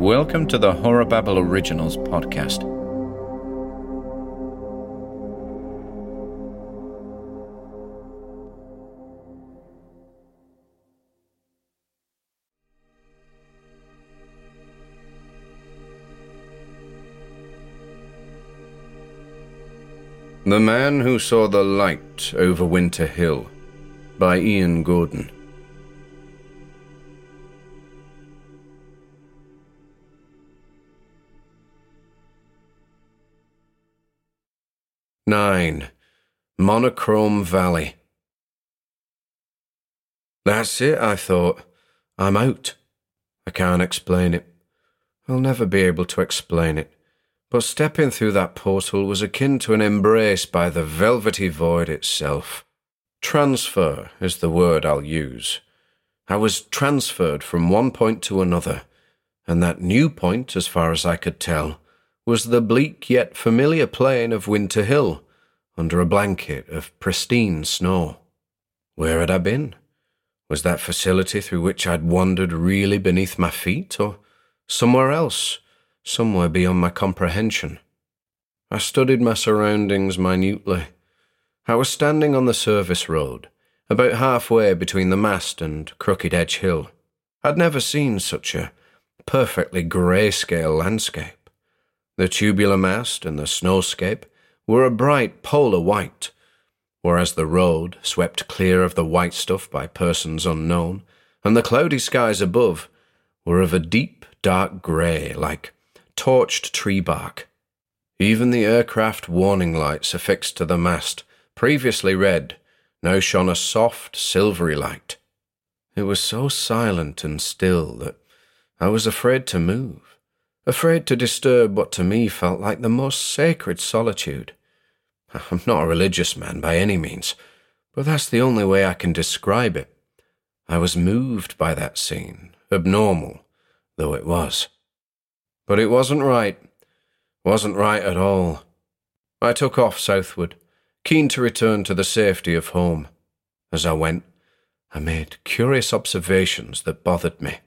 Welcome to the Horror Originals podcast. The Man Who Saw the Light Over Winter Hill by Ian Gordon. Nine. Monochrome Valley. That's it, I thought. I'm out. I can't explain it. I'll never be able to explain it. But stepping through that portal was akin to an embrace by the velvety void itself. Transfer is the word I'll use. I was transferred from one point to another, and that new point, as far as I could tell, was the bleak yet familiar plain of Winter Hill, under a blanket of pristine snow. Where had I been? Was that facility through which I'd wandered really beneath my feet, or somewhere else, somewhere beyond my comprehension? I studied my surroundings minutely. I was standing on the service road, about halfway between the mast and Crooked Edge Hill. I'd never seen such a perfectly grayscale landscape. The tubular mast and the snowscape were a bright polar white, whereas the road, swept clear of the white stuff by persons unknown, and the cloudy skies above were of a deep dark grey, like torched tree bark. Even the aircraft warning lights affixed to the mast, previously red, now shone a soft, silvery light. It was so silent and still that I was afraid to move afraid to disturb what to me felt like the most sacred solitude. I'm not a religious man by any means, but that's the only way I can describe it. I was moved by that scene, abnormal though it was. But it wasn't right. Wasn't right at all. I took off southward, keen to return to the safety of home. As I went, I made curious observations that bothered me.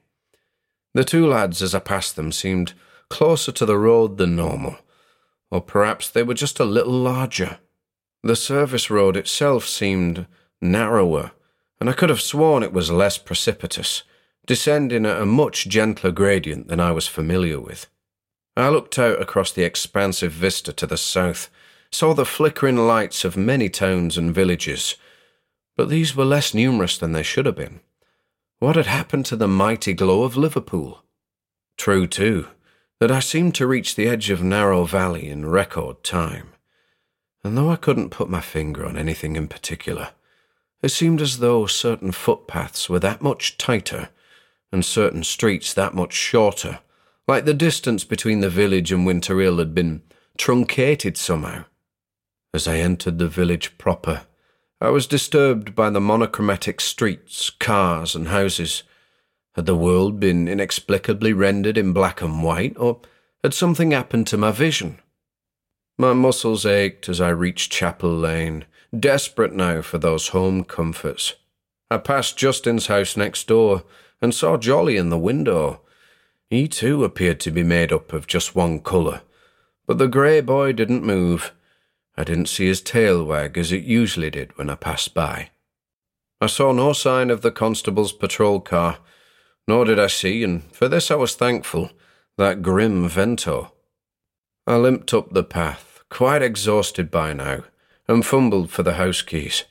The two lads, as I passed them, seemed closer to the road than normal, or perhaps they were just a little larger. The service road itself seemed narrower, and I could have sworn it was less precipitous, descending at a much gentler gradient than I was familiar with. I looked out across the expansive vista to the south, saw the flickering lights of many towns and villages, but these were less numerous than they should have been. What had happened to the mighty glow of Liverpool? True, too, that I seemed to reach the edge of Narrow Valley in record time. And though I couldn't put my finger on anything in particular, it seemed as though certain footpaths were that much tighter and certain streets that much shorter, like the distance between the village and Winter Hill had been truncated somehow. As I entered the village proper, I was disturbed by the monochromatic streets, cars, and houses had the world been inexplicably rendered in black and white, or had something happened to my vision? My muscles ached as I reached Chapel Lane, desperate now for those home comforts. I passed Justin's house next door and saw Jolly in the window. He too appeared to be made up of just one colour, but the grey boy didn't move. I didn't see his tail wag as it usually did when I passed by. I saw no sign of the constable's patrol car, nor did I see, and for this I was thankful, that grim Vento. I limped up the path, quite exhausted by now, and fumbled for the house keys.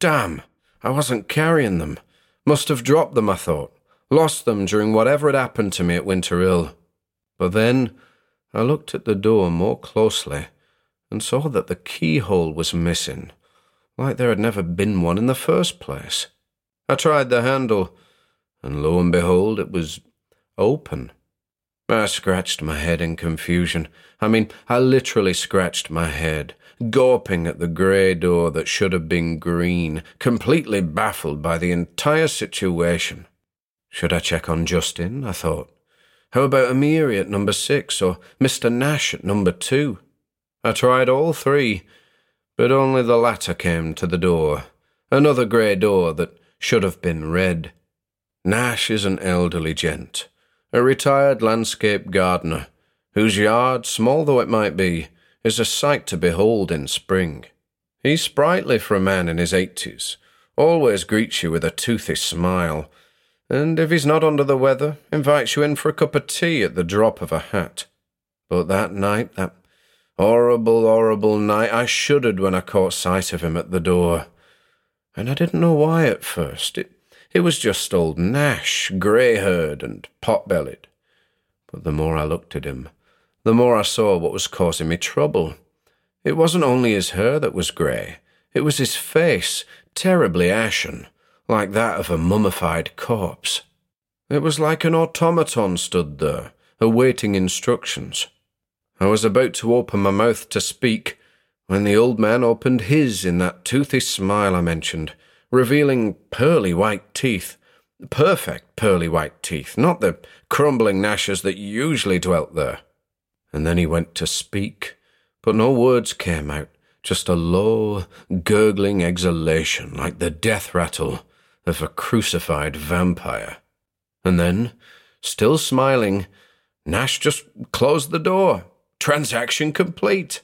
Damn, I wasn't carrying them. Must have dropped them, I thought. Lost them during whatever had happened to me at Winter Hill. But then I looked at the door more closely and saw that the keyhole was missing, like there had never been one in the first place. I tried the handle, and lo and behold, it was open. I scratched my head in confusion. I mean, I literally scratched my head, gawping at the grey door that should have been green, completely baffled by the entire situation. Should I check on Justin? I thought. How about Amiri at number six or Mr. Nash at number two? I tried all three, but only the latter came to the door, another grey door that should have been red. Nash is an elderly gent, a retired landscape gardener, whose yard, small though it might be, is a sight to behold in spring. He's sprightly for a man in his eighties, always greets you with a toothy smile, and if he's not under the weather, invites you in for a cup of tea at the drop of a hat. But that night, that horrible, horrible night, I shuddered when I caught sight of him at the door. And I didn't know why at first. It, it was just old Nash, grey haired and pot bellied. But the more I looked at him, the more I saw what was causing me trouble. It wasn't only his hair that was grey, it was his face, terribly ashen, like that of a mummified corpse. It was like an automaton stood there, awaiting instructions. I was about to open my mouth to speak when the old man opened his in that toothy smile I mentioned, revealing pearly white teeth. Perfect pearly white teeth, not the crumbling gnashes that usually dwelt there. And then he went to speak, but no words came out, just a low, gurgling exhalation like the death rattle of a crucified vampire. And then, still smiling, Nash just closed the door. Transaction complete.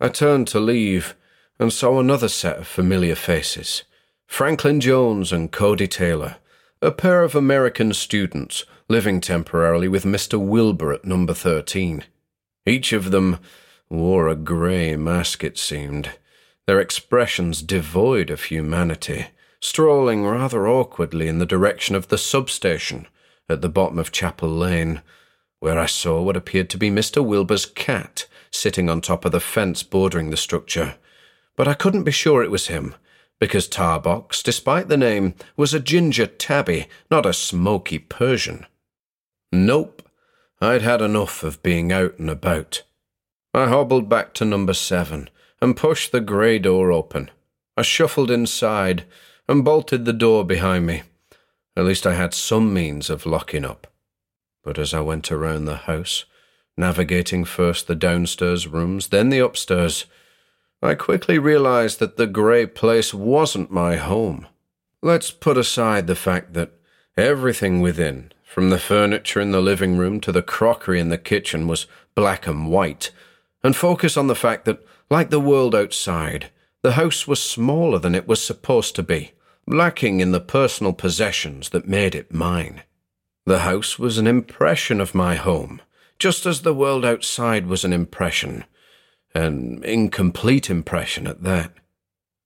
I turned to leave and saw another set of familiar faces Franklin Jones and Cody Taylor, a pair of American students living temporarily with Mr. Wilbur at number 13. Each of them wore a grey mask, it seemed, their expressions devoid of humanity strolling rather awkwardly in the direction of the substation at the bottom of Chapel Lane, where I saw what appeared to be Mr. Wilbur's cat sitting on top of the fence bordering the structure. But I couldn't be sure it was him, because Tarbox, despite the name, was a ginger tabby, not a smoky Persian. Nope, I'd had enough of being out and about. I hobbled back to number seven and pushed the grey door open. I shuffled inside and bolted the door behind me. At least I had some means of locking up. But as I went around the house, navigating first the downstairs rooms, then the upstairs, I quickly realized that the grey place wasn't my home. Let's put aside the fact that everything within, from the furniture in the living room to the crockery in the kitchen, was black and white, and focus on the fact that, like the world outside, the house was smaller than it was supposed to be lacking in the personal possessions that made it mine. The house was an impression of my home, just as the world outside was an impression, an incomplete impression at that.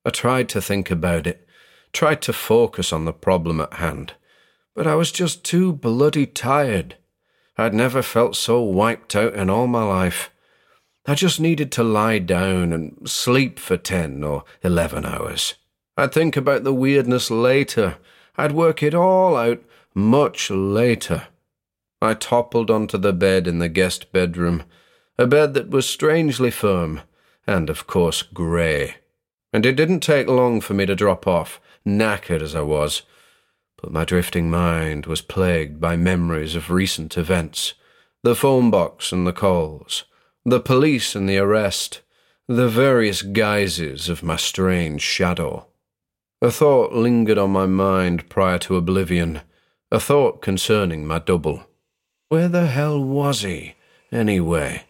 I tried to think about it, tried to focus on the problem at hand, but I was just too bloody tired. I'd never felt so wiped out in all my life. I just needed to lie down and sleep for ten or eleven hours. I'd think about the weirdness later. I'd work it all out much later. I toppled onto the bed in the guest bedroom, a bed that was strangely firm, and of course grey. And it didn't take long for me to drop off, knackered as I was. But my drifting mind was plagued by memories of recent events the phone box and the calls, the police and the arrest, the various guises of my strange shadow. A thought lingered on my mind prior to oblivion, a thought concerning my double. Where the hell was he, anyway?